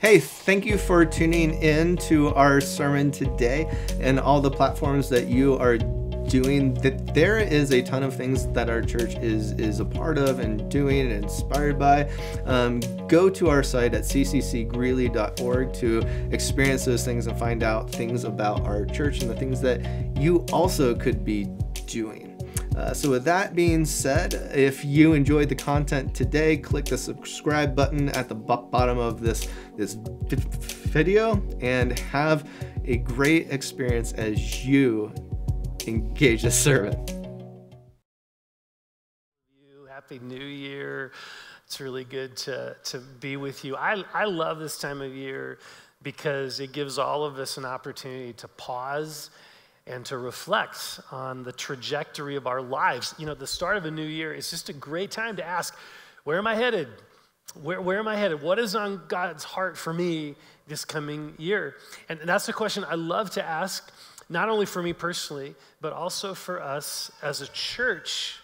Hey, thank you for tuning in to our sermon today and all the platforms that you are doing. That there is a ton of things that our church is is a part of and doing and inspired by. Um, go to our site at cccgreeley.org to experience those things and find out things about our church and the things that you also could be doing uh, so, with that being said, if you enjoyed the content today, click the subscribe button at the bottom of this this video and have a great experience as you engage the sermon. Happy New Year. It's really good to, to be with you. I, I love this time of year because it gives all of us an opportunity to pause and to reflect on the trajectory of our lives. You know, the start of a new year is just a great time to ask, where am I headed? Where, where am I headed? What is on God's heart for me this coming year? And that's a question I love to ask, not only for me personally, but also for us as a church.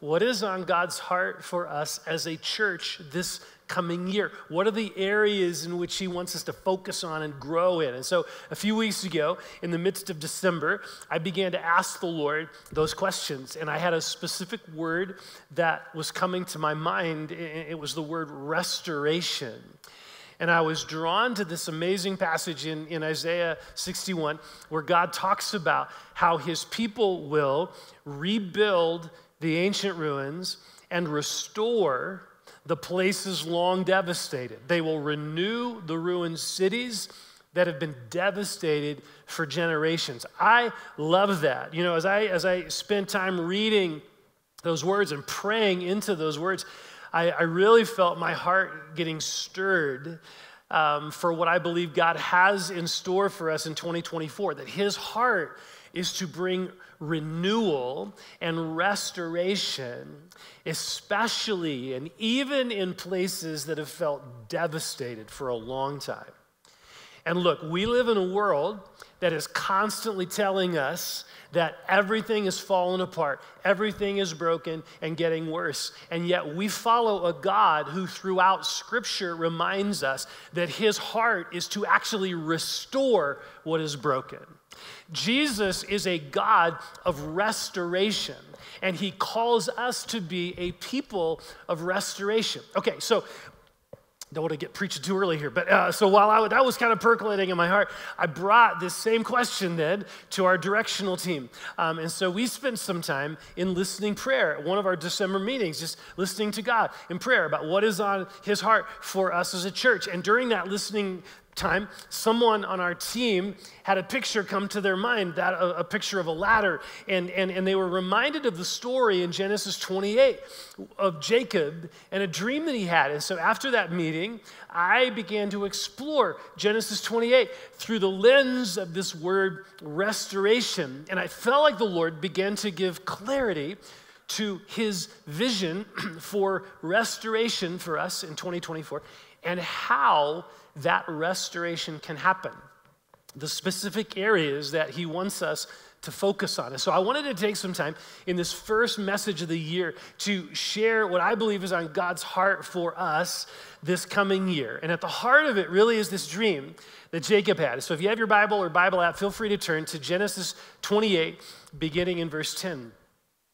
What is on God's heart for us as a church this coming year? What are the areas in which He wants us to focus on and grow in? And so, a few weeks ago, in the midst of December, I began to ask the Lord those questions. And I had a specific word that was coming to my mind. It was the word restoration. And I was drawn to this amazing passage in, in Isaiah 61 where God talks about how his people will rebuild the ancient ruins and restore the places long devastated. They will renew the ruined cities that have been devastated for generations. I love that. You know, as I as I spend time reading those words and praying into those words, I, I really felt my heart getting stirred um, for what I believe God has in store for us in 2024. That His heart is to bring renewal and restoration, especially and even in places that have felt devastated for a long time. And look, we live in a world that is constantly telling us that everything is falling apart, everything is broken and getting worse. And yet we follow a God who, throughout Scripture, reminds us that his heart is to actually restore what is broken. Jesus is a God of restoration, and he calls us to be a people of restoration. Okay, so don't want to get preached too early here, but uh, so while I, that was kind of percolating in my heart, I brought this same question then to our directional team. Um, and so we spent some time in listening prayer at one of our December meetings, just listening to God in prayer about what is on his heart for us as a church. And during that listening time, someone on our team had a picture come to their mind, that a, a, picture of a ladder, and, and, and they were reminded of the story in Genesis 28 of Jacob and a dream that he had. And so after that meeting, I began to explore Genesis 28 through the lens of this word restoration. And I felt like the Lord began to give clarity to his vision for restoration for us in 2024 and how that restoration can happen. The specific areas that he wants us to focus on. And so I wanted to take some time in this first message of the year to share what I believe is on God's heart for us this coming year. And at the heart of it really is this dream that Jacob had. So if you have your Bible or Bible app, feel free to turn to Genesis 28, beginning in verse 10.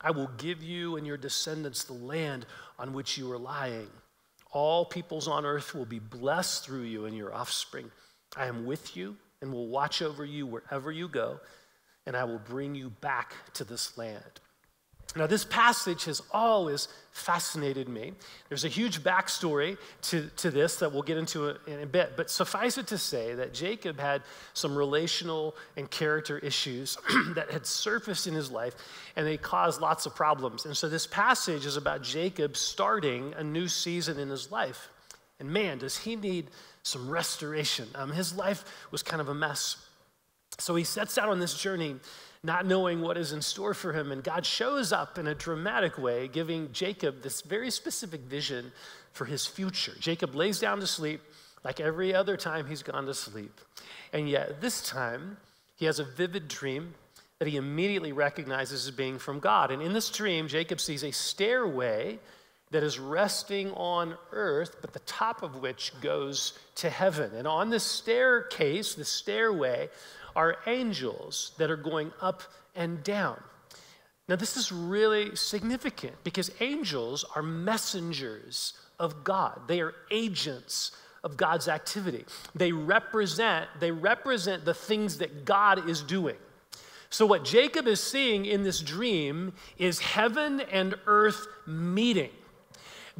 I will give you and your descendants the land on which you are lying. All peoples on earth will be blessed through you and your offspring. I am with you and will watch over you wherever you go, and I will bring you back to this land. Now, this passage has always fascinated me. There's a huge backstory to, to this that we'll get into in a bit, but suffice it to say that Jacob had some relational and character issues that had surfaced in his life, and they caused lots of problems. And so, this passage is about Jacob starting a new season in his life. And man, does he need some restoration. Um, his life was kind of a mess. So he sets out on this journey not knowing what is in store for him. And God shows up in a dramatic way, giving Jacob this very specific vision for his future. Jacob lays down to sleep like every other time he's gone to sleep. And yet, this time, he has a vivid dream that he immediately recognizes as being from God. And in this dream, Jacob sees a stairway that is resting on earth, but the top of which goes to heaven. And on this staircase, the stairway, are angels that are going up and down. Now, this is really significant because angels are messengers of God. They are agents of God's activity. They represent, they represent the things that God is doing. So, what Jacob is seeing in this dream is heaven and earth meeting.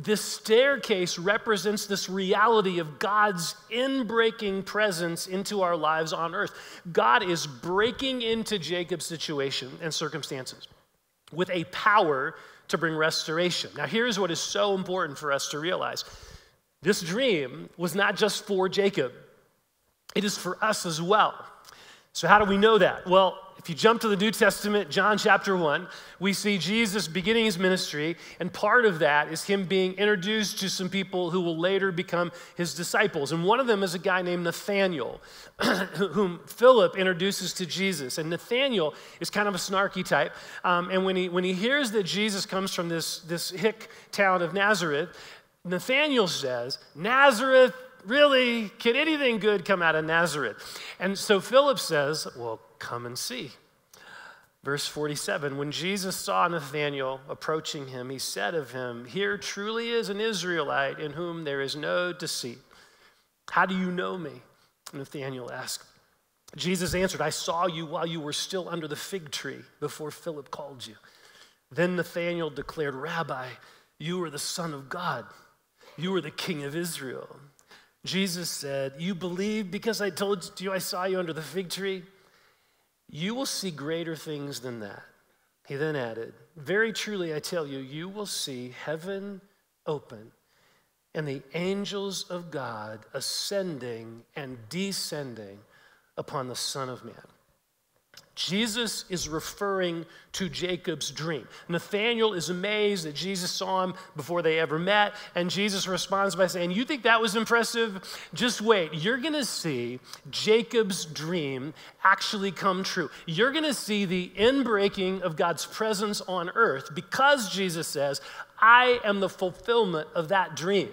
This staircase represents this reality of God's inbreaking presence into our lives on earth. God is breaking into Jacob's situation and circumstances with a power to bring restoration. Now, here's what is so important for us to realize this dream was not just for Jacob, it is for us as well. So, how do we know that? Well, if you jump to the New Testament, John chapter 1, we see Jesus beginning his ministry, and part of that is him being introduced to some people who will later become his disciples. And one of them is a guy named Nathanael, whom Philip introduces to Jesus. And Nathanael is kind of a snarky type. Um, and when he, when he hears that Jesus comes from this, this hick town of Nazareth, Nathanael says, Nazareth, really? Can anything good come out of Nazareth? And so Philip says, Well, Come and see. Verse 47 When Jesus saw Nathanael approaching him, he said of him, Here truly is an Israelite in whom there is no deceit. How do you know me? Nathanael asked. Jesus answered, I saw you while you were still under the fig tree before Philip called you. Then Nathanael declared, Rabbi, you are the Son of God. You are the King of Israel. Jesus said, You believe because I told you I saw you under the fig tree? You will see greater things than that. He then added, Very truly, I tell you, you will see heaven open and the angels of God ascending and descending upon the Son of Man. Jesus is referring to Jacob's dream. Nathanael is amazed that Jesus saw him before they ever met, and Jesus responds by saying, You think that was impressive? Just wait. You're going to see Jacob's dream actually come true. You're going to see the inbreaking of God's presence on earth because Jesus says, I am the fulfillment of that dream.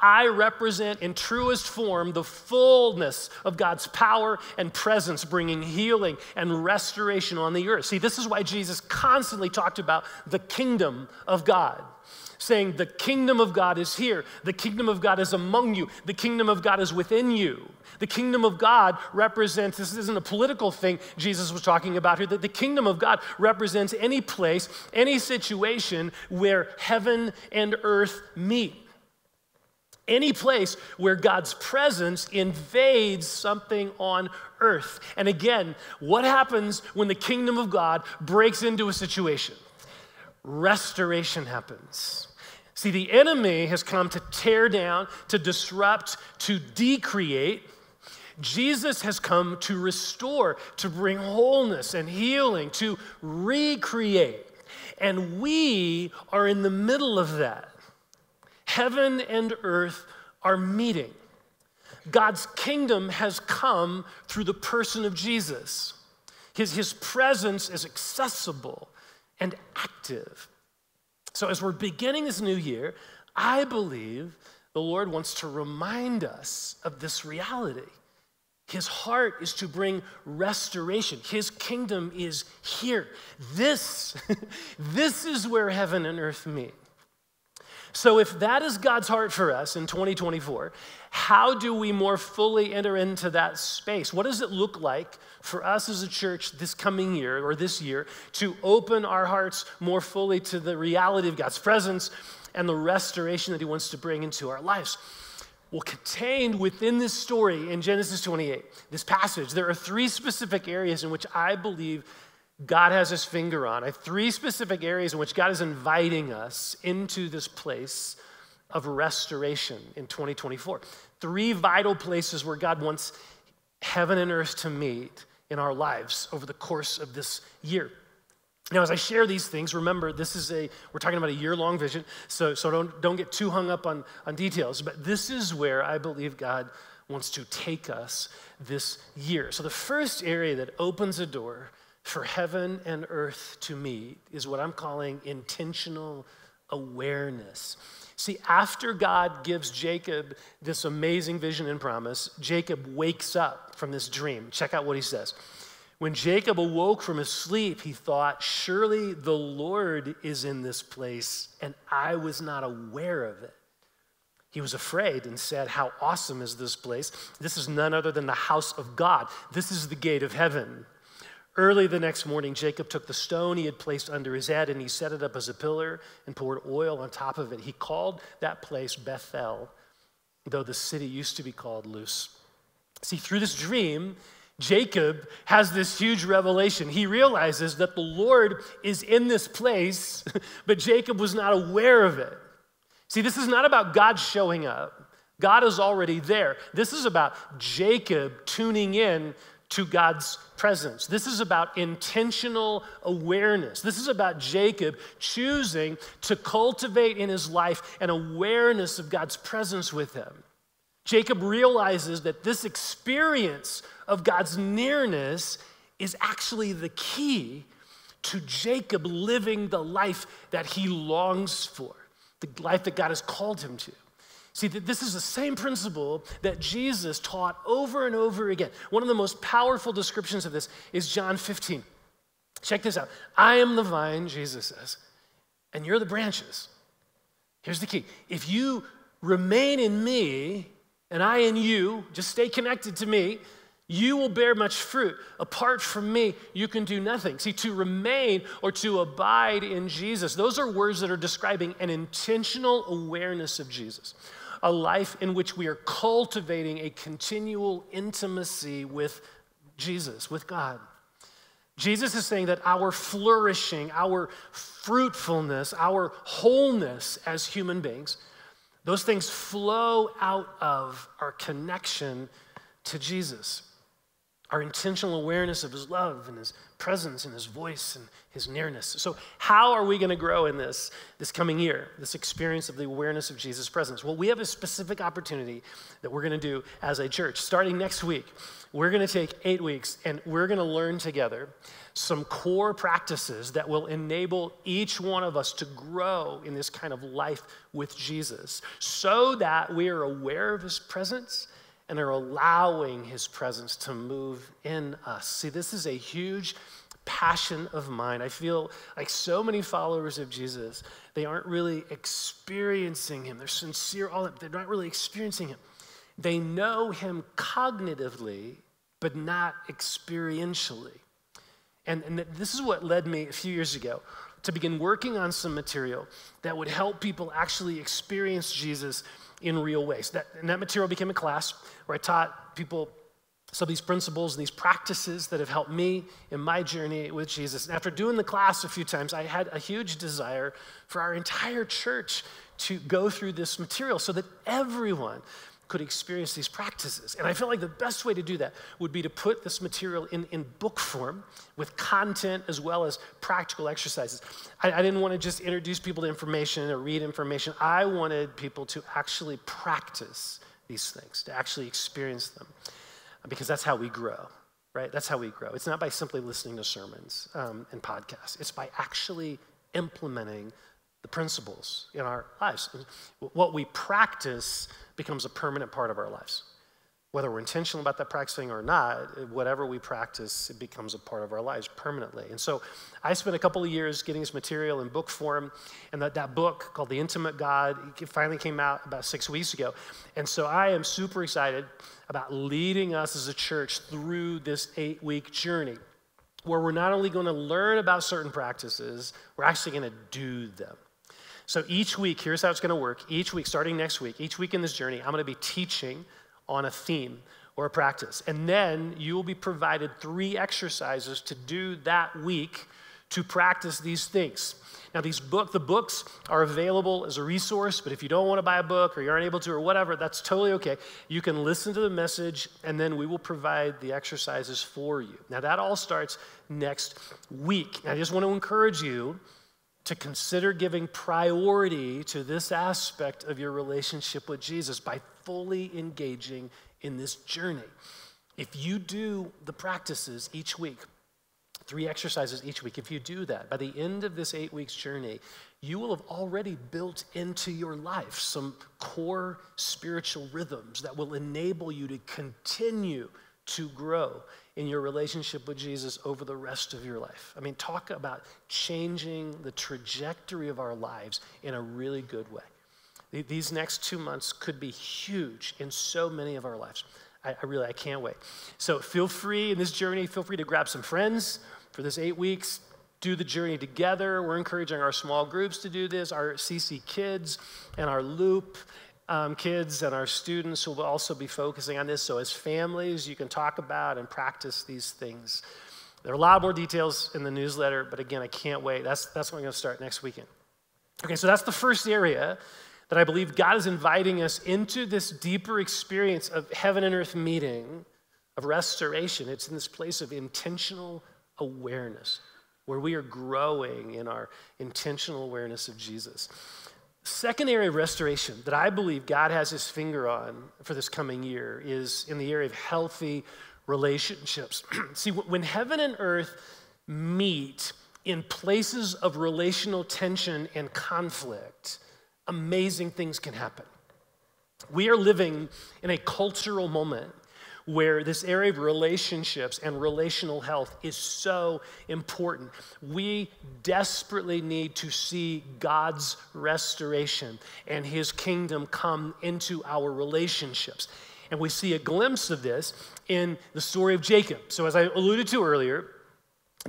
I represent in truest form the fullness of God's power and presence, bringing healing and restoration on the earth. See, this is why Jesus constantly talked about the kingdom of God saying, The kingdom of God is here. The kingdom of God is among you. The kingdom of God is within you. The kingdom of God represents, this isn't a political thing Jesus was talking about here, that the kingdom of God represents any place, any situation where heaven and earth meet any place where God's presence invades something on earth. And again, what happens when the kingdom of God breaks into a situation? Restoration happens. See, the enemy has come to tear down, to disrupt, to decreate. Jesus has come to restore, to bring wholeness and healing, to recreate. And we are in the middle of that. Heaven and earth are meeting. God's kingdom has come through the person of Jesus. His, his presence is accessible and active. So, as we're beginning this new year, I believe the Lord wants to remind us of this reality. His heart is to bring restoration. His kingdom is here. This, this is where heaven and earth meet. So, if that is God's heart for us in 2024, how do we more fully enter into that space? What does it look like for us as a church this coming year or this year to open our hearts more fully to the reality of God's presence and the restoration that He wants to bring into our lives? Well, contained within this story in Genesis 28, this passage, there are three specific areas in which I believe God has his finger on. I have three specific areas in which God is inviting us into this place of restoration in 2024. Three vital places where God wants heaven and earth to meet in our lives over the course of this year. Now, as I share these things, remember this is a we're talking about a year-long vision, so, so don't, don't get too hung up on, on details. But this is where I believe God wants to take us this year. So the first area that opens a door for heaven and earth to meet is what I'm calling intentional awareness. See, after God gives Jacob this amazing vision and promise, Jacob wakes up from this dream. Check out what he says. When Jacob awoke from his sleep, he thought, Surely the Lord is in this place, and I was not aware of it. He was afraid and said, How awesome is this place? This is none other than the house of God. This is the gate of heaven. Early the next morning, Jacob took the stone he had placed under his head and he set it up as a pillar and poured oil on top of it. He called that place Bethel, though the city used to be called Luz. See, through this dream, Jacob has this huge revelation. He realizes that the Lord is in this place, but Jacob was not aware of it. See, this is not about God showing up. God is already there. This is about Jacob tuning in to God's presence. This is about intentional awareness. This is about Jacob choosing to cultivate in his life an awareness of God's presence with him. Jacob realizes that this experience of God's nearness is actually the key to Jacob living the life that he longs for, the life that God has called him to. See, this is the same principle that Jesus taught over and over again. One of the most powerful descriptions of this is John 15. Check this out I am the vine, Jesus says, and you're the branches. Here's the key if you remain in me, and I in you, just stay connected to me, you will bear much fruit. Apart from me, you can do nothing. See, to remain or to abide in Jesus, those are words that are describing an intentional awareness of Jesus, a life in which we are cultivating a continual intimacy with Jesus, with God. Jesus is saying that our flourishing, our fruitfulness, our wholeness as human beings, those things flow out of our connection to Jesus, our intentional awareness of his love and his presence and his voice and his nearness. So, how are we going to grow in this this coming year, this experience of the awareness of Jesus' presence? Well, we have a specific opportunity that we're going to do as a church. Starting next week, we're going to take eight weeks and we're going to learn together some core practices that will enable each one of us to grow in this kind of life with Jesus so that we are aware of his presence and are allowing his presence to move in us. See, this is a huge passion of mine. I feel like so many followers of Jesus, they aren't really experiencing him. They're sincere, all that, they're not really experiencing him. They know him cognitively, but not experientially. And, and this is what led me a few years ago to begin working on some material that would help people actually experience Jesus in real ways. That, and that material became a class where I taught people some of these principles and these practices that have helped me in my journey with Jesus. And after doing the class a few times, I had a huge desire for our entire church to go through this material so that everyone could experience these practices. And I felt like the best way to do that would be to put this material in, in book form with content as well as practical exercises. I, I didn't want to just introduce people to information or read information. I wanted people to actually practice these things, to actually experience them, because that's how we grow. Right? That's how we grow. It's not by simply listening to sermons um, and podcasts. It's by actually implementing the principles in our lives. What we practice becomes a permanent part of our lives. Whether we're intentional about that practicing or not, whatever we practice, it becomes a part of our lives permanently. And so I spent a couple of years getting this material in book form, and that, that book called The Intimate God finally came out about six weeks ago. And so I am super excited about leading us as a church through this eight week journey where we're not only going to learn about certain practices, we're actually going to do them. So each week, here's how it's going to work. Each week, starting next week, each week in this journey, I'm going to be teaching on a theme or a practice. And then you will be provided three exercises to do that week to practice these things. Now, these book, the books are available as a resource, but if you don't want to buy a book or you aren't able to or whatever, that's totally okay. You can listen to the message and then we will provide the exercises for you. Now, that all starts next week. I just want to encourage you to consider giving priority to this aspect of your relationship with Jesus by fully engaging in this journey. If you do the practices each week, three exercises each week. If you do that, by the end of this eight weeks journey, you will have already built into your life some core spiritual rhythms that will enable you to continue to grow in your relationship with Jesus over the rest of your life. I mean, talk about changing the trajectory of our lives in a really good way. These next two months could be huge in so many of our lives. I, I really, I can't wait. So feel free in this journey, feel free to grab some friends for this eight weeks, do the journey together. We're encouraging our small groups to do this, our CC kids and our loop um, kids and our students will also be focusing on this. So, as families, you can talk about and practice these things. There are a lot more details in the newsletter, but again, I can't wait. That's, that's when I'm going to start next weekend. Okay, so that's the first area that I believe God is inviting us into this deeper experience of heaven and earth meeting, of restoration. It's in this place of intentional awareness, where we are growing in our intentional awareness of Jesus. Second area of restoration that I believe God has his finger on for this coming year is in the area of healthy relationships. See, when heaven and earth meet in places of relational tension and conflict, amazing things can happen. We are living in a cultural moment where this area of relationships and relational health is so important. We desperately need to see God's restoration and his kingdom come into our relationships. And we see a glimpse of this in the story of Jacob. So, as I alluded to earlier,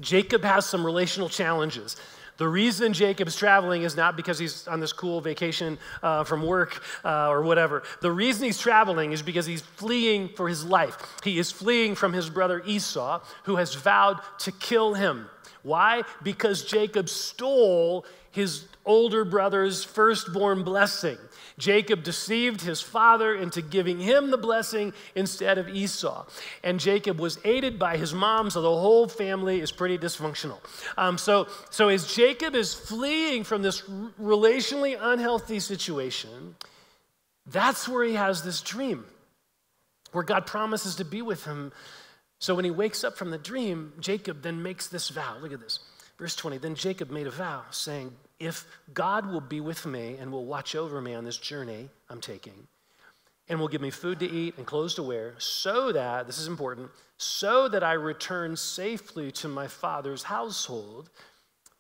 Jacob has some relational challenges. The reason Jacob's traveling is not because he's on this cool vacation uh, from work uh, or whatever. The reason he's traveling is because he's fleeing for his life. He is fleeing from his brother Esau, who has vowed to kill him. Why? Because Jacob stole his older brother's firstborn blessing. Jacob deceived his father into giving him the blessing instead of Esau. And Jacob was aided by his mom, so the whole family is pretty dysfunctional. Um, so, so as Jacob is fleeing from this relationally unhealthy situation, that's where he has this dream, where God promises to be with him. So when he wakes up from the dream, Jacob then makes this vow. Look at this. Verse 20 Then Jacob made a vow, saying, if God will be with me and will watch over me on this journey I'm taking, and will give me food to eat and clothes to wear, so that, this is important, so that I return safely to my father's household,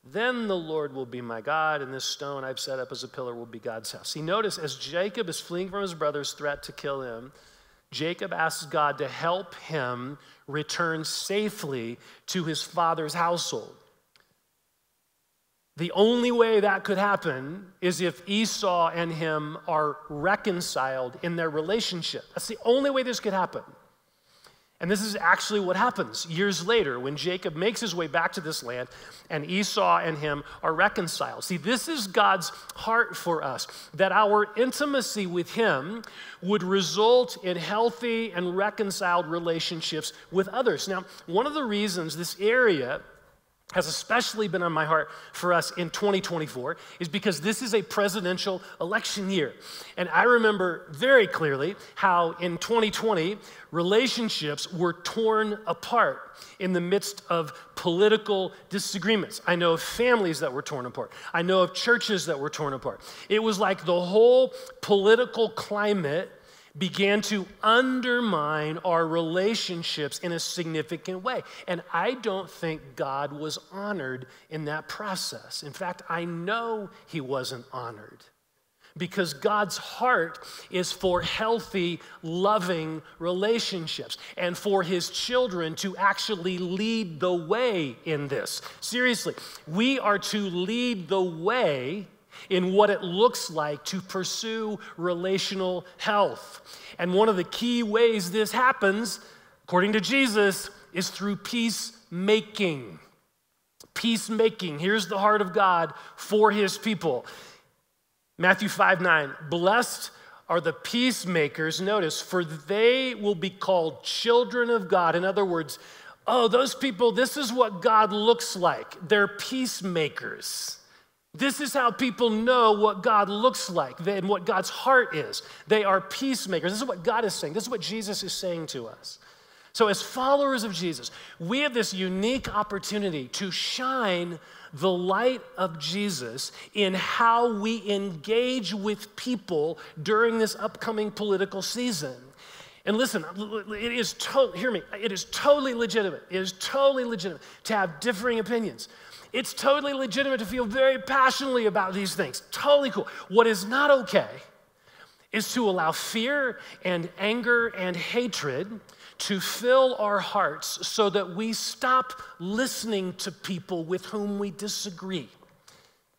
then the Lord will be my God, and this stone I've set up as a pillar will be God's house. See, notice as Jacob is fleeing from his brother's threat to kill him, Jacob asks God to help him return safely to his father's household. The only way that could happen is if Esau and him are reconciled in their relationship. That's the only way this could happen. And this is actually what happens years later when Jacob makes his way back to this land and Esau and him are reconciled. See, this is God's heart for us that our intimacy with him would result in healthy and reconciled relationships with others. Now, one of the reasons this area has especially been on my heart for us in 2024 is because this is a presidential election year. And I remember very clearly how in 2020, relationships were torn apart in the midst of political disagreements. I know of families that were torn apart, I know of churches that were torn apart. It was like the whole political climate began to undermine our relationships in a significant way. And I don't think God was honored in that process. In fact, I know He wasn't honored because God's heart is for healthy, loving relationships and for His children to actually lead the way in this. Seriously, we are to lead the way in what it looks like to pursue relational health. And one of the key ways this happens, according to Jesus, is through peacemaking peacemaking. Here's the heart of God for his people. Matthew 5 9. Blessed are the peacemakers, notice, for they will be called children of God. In other words, oh, those people, this is what God looks like. They're peacemakers. This is how people know what God looks like and what God's heart is. They are peacemakers. This is what God is saying. This is what Jesus is saying to us. So, as followers of Jesus, we have this unique opportunity to shine the light of Jesus in how we engage with people during this upcoming political season. And listen, it is to- hear me, it is totally legitimate. It is totally legitimate to have differing opinions. It's totally legitimate to feel very passionately about these things. Totally cool. What is not okay is to allow fear and anger and hatred to fill our hearts so that we stop listening to people with whom we disagree.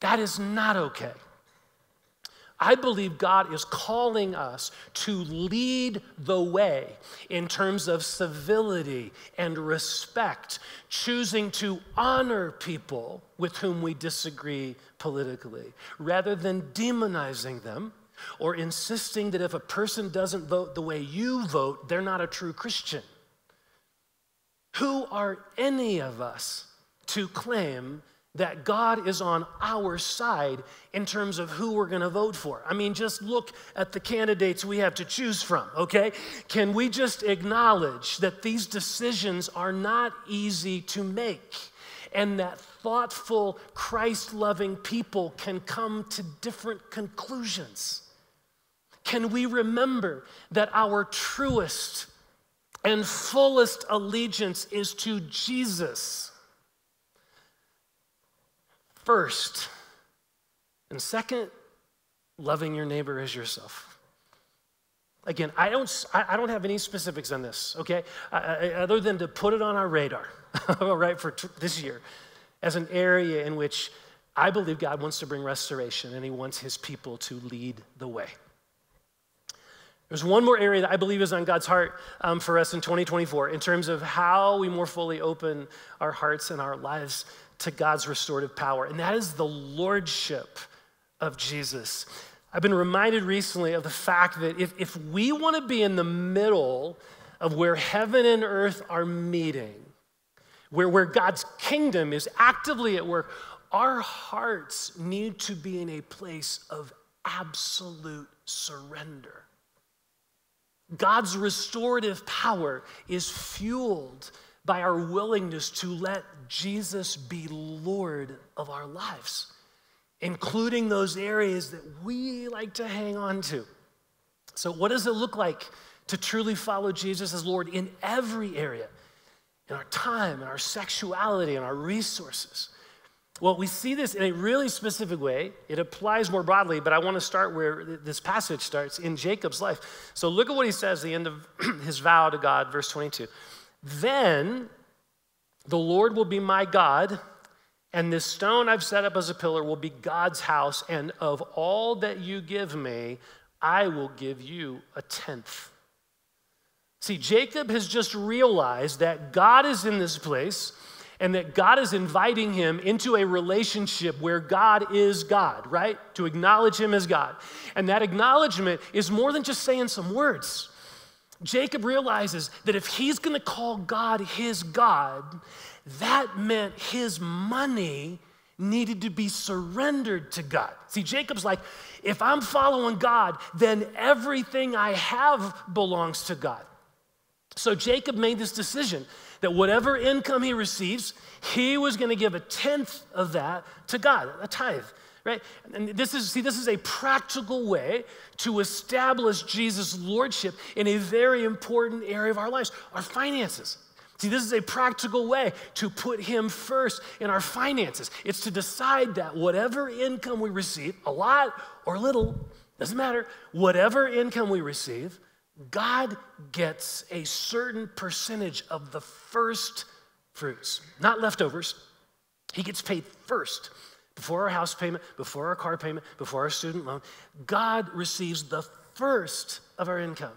That is not okay. I believe God is calling us to lead the way in terms of civility and respect, choosing to honor people with whom we disagree politically, rather than demonizing them or insisting that if a person doesn't vote the way you vote, they're not a true Christian. Who are any of us to claim that God is on our side in terms of who we're going to vote for. I mean, just look at the candidates we have to choose from, okay? Can we just acknowledge that these decisions are not easy to make and that thoughtful, Christ loving people can come to different conclusions? Can we remember that our truest and fullest allegiance is to Jesus? First. And second, loving your neighbor as yourself. Again, I don't, I don't have any specifics on this, okay? other than to put it on our radar, all right, for this year as an area in which I believe God wants to bring restoration and He wants His people to lead the way. There's one more area that I believe is on God's heart um, for us in 2024 in terms of how we more fully open our hearts and our lives to God's restorative power, and that is the lordship of Jesus. I've been reminded recently of the fact that if, if we want to be in the middle of where heaven and earth are meeting, where, where God's kingdom is actively at work, our hearts need to be in a place of absolute surrender. God's restorative power is fueled by our willingness to let Jesus be Lord of our lives, including those areas that we like to hang on to. So, what does it look like to truly follow Jesus as Lord in every area? In our time, in our sexuality, in our resources. Well, we see this in a really specific way. It applies more broadly, but I want to start where this passage starts in Jacob's life. So look at what he says at the end of his vow to God, verse 22. Then the Lord will be my God, and this stone I've set up as a pillar will be God's house, and of all that you give me, I will give you a tenth. See, Jacob has just realized that God is in this place and that God is inviting him into a relationship where God is God, right? To acknowledge him as God. And that acknowledgement is more than just saying some words. Jacob realizes that if he's going to call God his God, that meant his money needed to be surrendered to God. See, Jacob's like, if I'm following God, then everything I have belongs to God. So Jacob made this decision that whatever income he receives, he was going to give a tenth of that to God, a tithe. Right? And this is, see, this is a practical way to establish Jesus' lordship in a very important area of our lives, our finances. See, this is a practical way to put him first in our finances. It's to decide that whatever income we receive, a lot or little, doesn't matter, whatever income we receive, God gets a certain percentage of the first fruits, not leftovers. He gets paid first before our house payment, before our car payment, before our student loan. God receives the first of our income.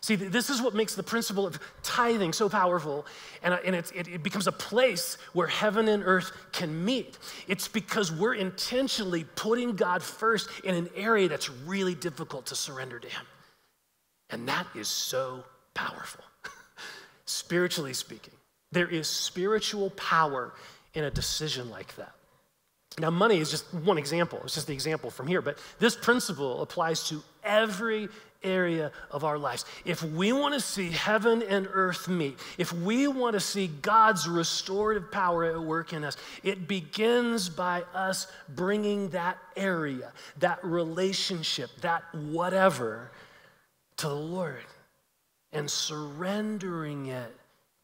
See, this is what makes the principle of tithing so powerful, and, uh, it becomes a place where heaven and earth can meet. It's because we're intentionally putting God first in an area that's really difficult to surrender to Him. And that is so powerful, spiritually speaking. There is spiritual power in a decision like that. Now, money is just one example. It's just the example from here, but this principle applies to every area of our lives. If we want to see heaven and earth meet, if we want to see God's restorative power at work in us, it begins by us bringing that area, that relationship, that whatever to the Lord and surrendering it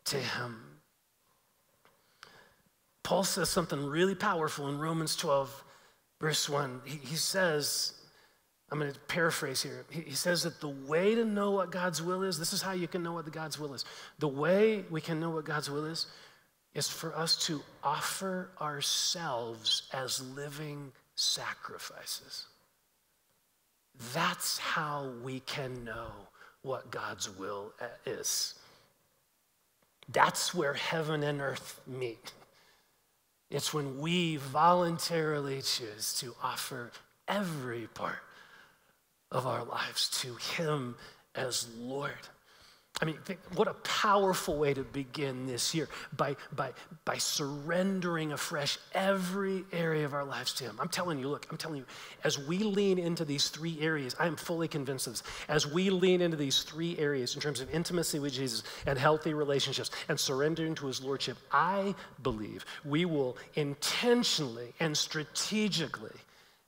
to Him. Paul says something really powerful in Romans 12, verse 1. He, he says, I'm going to paraphrase here. He, he says that the way to know what God's will is, this is how you can know what the God's will is. The way we can know what God's will is, is for us to offer ourselves as living sacrifices. That's how we can know what God's will is. That's where heaven and earth meet. It's when we voluntarily choose to offer every part of our lives to Him as Lord. I mean, think, what a powerful way to begin this year by, by, by surrendering afresh every area of our lives to Him. I'm telling you, look, I'm telling you, as we lean into these three areas, I am fully convinced of this. As we lean into these three areas in terms of intimacy with Jesus and healthy relationships and surrendering to His Lordship, I believe we will intentionally and strategically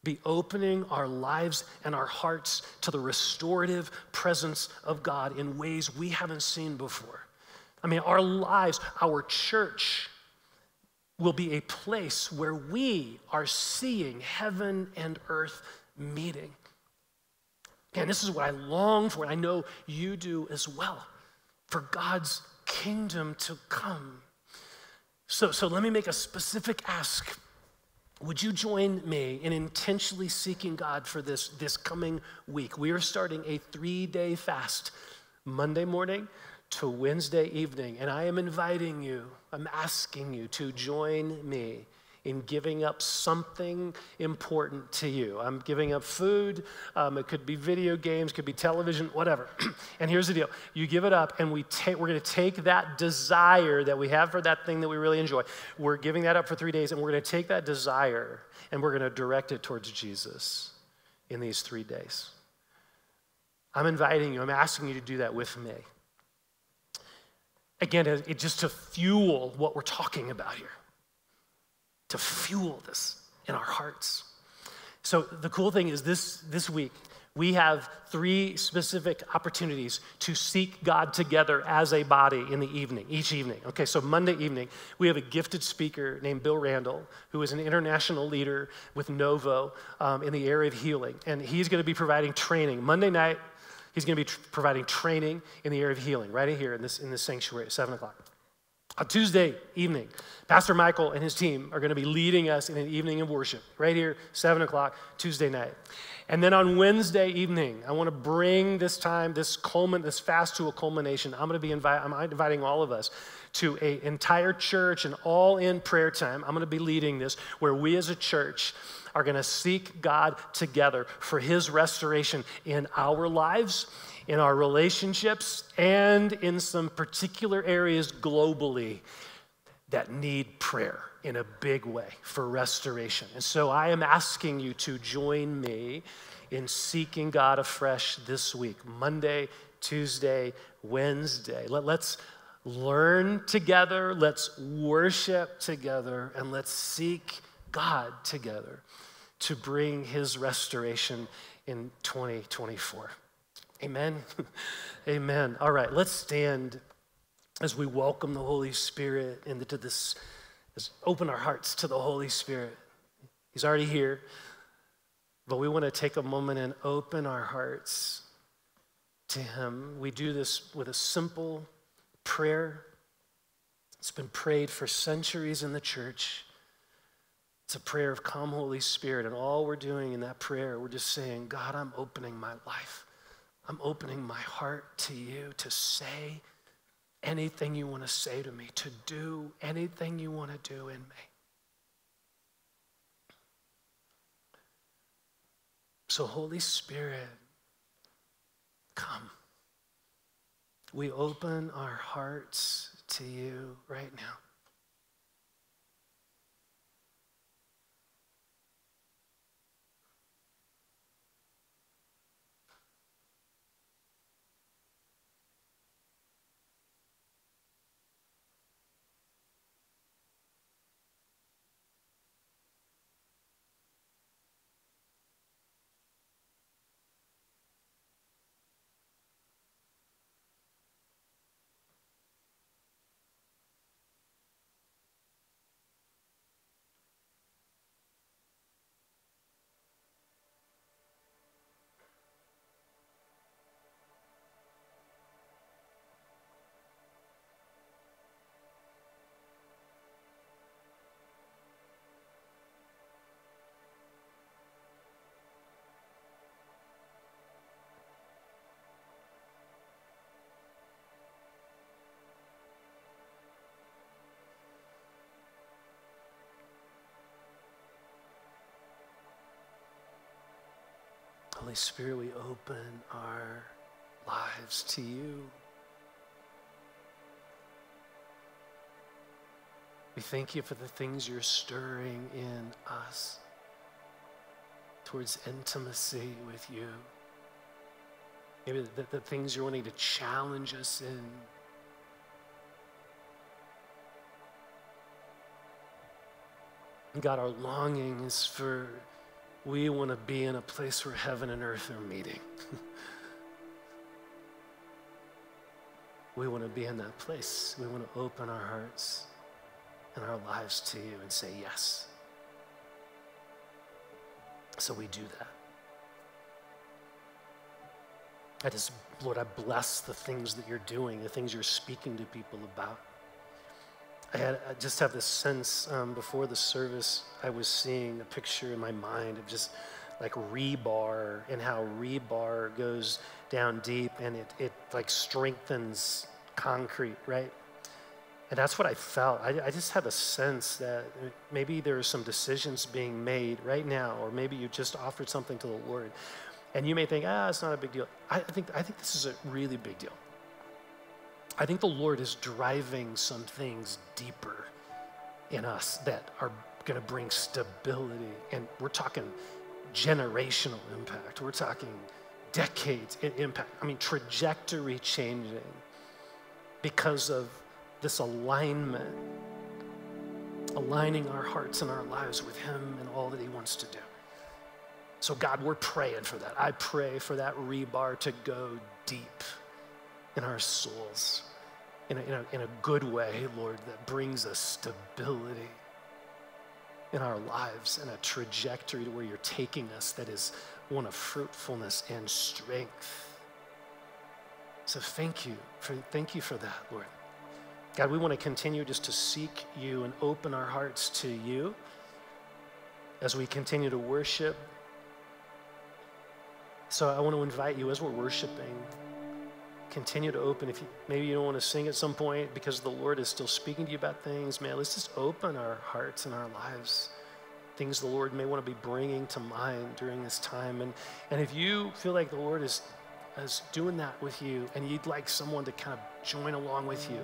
be opening our lives and our hearts to the restorative presence of God in ways we haven't seen before. I mean, our lives, our church, will be a place where we are seeing heaven and earth meeting. And this is what I long for, and I know you do as well, for God's kingdom to come. So, so let me make a specific ask would you join me in intentionally seeking God for this, this coming week? We are starting a three day fast, Monday morning to Wednesday evening, and I am inviting you, I'm asking you to join me in giving up something important to you. I'm giving up food, um, it could be video games, could be television, whatever. and here's the deal you give it up, and we take, we're going to take that desire that we have for that thing that we really enjoy. We're giving that up for three days, and we're going to take that desire and we're going to direct it towards Jesus in these three days. I'm inviting you, I'm asking you to do that with me. Again, it, just to fuel what we're talking about here to fuel this in our hearts. So the cool thing is this this week we have three specific opportunities to seek God together as a body in the evening, each evening. Okay, so Monday evening, we have a gifted speaker named Bill Randall, who is an international leader with Novo um, in the area of healing. And he's to be providing training. Monday night, he's to be tr- providing training in the area of healing right here in this, in this sanctuary at 7 o'clock. On Tuesday evening, Pastor Michael and his team are going to be leading us in an evening of worship right here, 7 o'clock, Tuesday night. And then on Wednesday evening, I want to bring this time, this culmin, this fast to a culmination. I'm going to be I'm inviting all of us to an entire church and all in prayer time. I'm going to be leading this where we as a church are going to seek God together for his restoration in our lives in our relationships, and in some particular areas globally that need prayer in a big way for restoration. And so I am asking you to join me in seeking God afresh this week Monday, Tuesday, Wednesday. Let, let's learn together, let's worship together, and let's seek God together to bring his restoration in 2024. Amen. Amen. All right, let's stand as we welcome the Holy Spirit into this, let's open our hearts to the Holy Spirit. He's already here, but we want to take a moment and open our hearts to Him. We do this with a simple prayer. It's been prayed for centuries in the church. It's a prayer of come, Holy Spirit. And all we're doing in that prayer, we're just saying, God, I'm opening my life I'm opening my heart to you to say anything you want to say to me, to do anything you want to do in me. So, Holy Spirit, come. We open our hearts to you right now. Holy Spirit, we open our lives to you. We thank you for the things you're stirring in us towards intimacy with you. Maybe the, the things you're wanting to challenge us in. God, our longing is for we want to be in a place where heaven and earth are meeting. we want to be in that place. We want to open our hearts and our lives to you and say yes. So we do that. I just, Lord, I bless the things that you're doing, the things you're speaking to people about. I, had, I just have this sense um, before the service, I was seeing a picture in my mind of just like rebar and how rebar goes down deep and it, it like strengthens concrete, right? And that's what I felt. I, I just had a sense that maybe there are some decisions being made right now, or maybe you just offered something to the Lord. And you may think, ah, it's not a big deal. I think, I think this is a really big deal. I think the Lord is driving some things deeper in us that are going to bring stability. And we're talking generational impact, we're talking decades in impact. I mean, trajectory changing because of this alignment, aligning our hearts and our lives with Him and all that He wants to do. So, God, we're praying for that. I pray for that rebar to go deep in our souls in a, in a, in a good way, Lord, that brings us stability in our lives and a trajectory to where you're taking us that is one of fruitfulness and strength. So thank you for thank you for that, Lord. God, we want to continue just to seek you and open our hearts to you as we continue to worship. So I want to invite you as we're worshiping continue to open. If you, maybe you don't want to sing at some point because the Lord is still speaking to you about things, man, let's just open our hearts and our lives. Things the Lord may want to be bringing to mind during this time. And, and if you feel like the Lord is, is doing that with you and you'd like someone to kind of join along with you,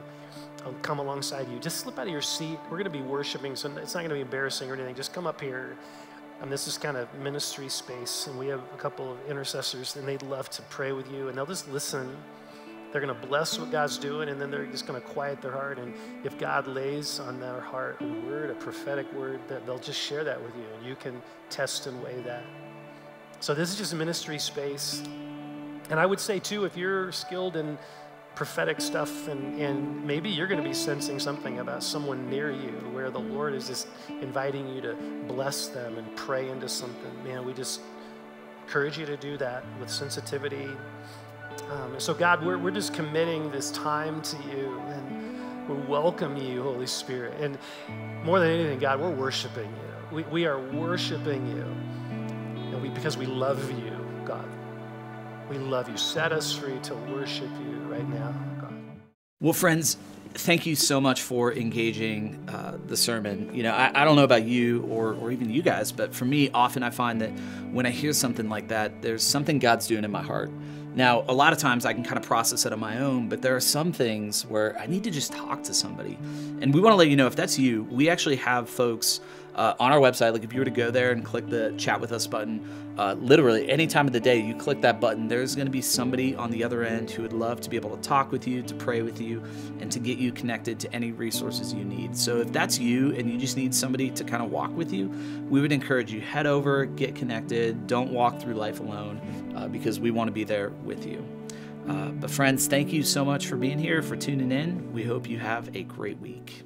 uh, come alongside you, just slip out of your seat. We're going to be worshiping, so it's not going to be embarrassing or anything. Just come up here. And this is kind of ministry space, and we have a couple of intercessors, and they'd love to pray with you, and they'll just listen they're going to bless what God's doing, and then they're just going to quiet their heart. And if God lays on their heart a word, a prophetic word, that they'll just share that with you, and you can test and weigh that. So this is just a ministry space. And I would say too, if you're skilled in prophetic stuff and, and maybe you're going to be sensing something about someone near you where the Lord is just inviting you to bless them and pray into something, man, we just encourage you to do that with sensitivity so, God, we're, we're just committing this time to you and we welcome you, Holy Spirit. And more than anything, God, we're worshiping you. We, we are worshiping you and we, because we love you, God. We love you. Set us free to worship you right now, God. Well, friends, thank you so much for engaging uh, the sermon. You know, I, I, don't know about you or, or even you guys, but for me, often I find that when I hear something like that, there's something God's doing in my heart. Now, a lot of times I can kind of process it on my own, but there are some things where I need to just talk to somebody. And we want to let you know if that's you, we actually have folks uh, on our website. Like if you were to go there and click the chat with us button, uh, literally any time of the day, you click that button, there's going to be somebody on the other end who would love to be able to talk with you, to pray with you, and to get you connected to any resources you need. So if that's you and you just need somebody to kind of walk with you, we would encourage you head over, get connected. Don't walk through life alone uh, because we want to be there with you. Uh, but friends, thank you so much for being here, for tuning in. We hope you have a great week.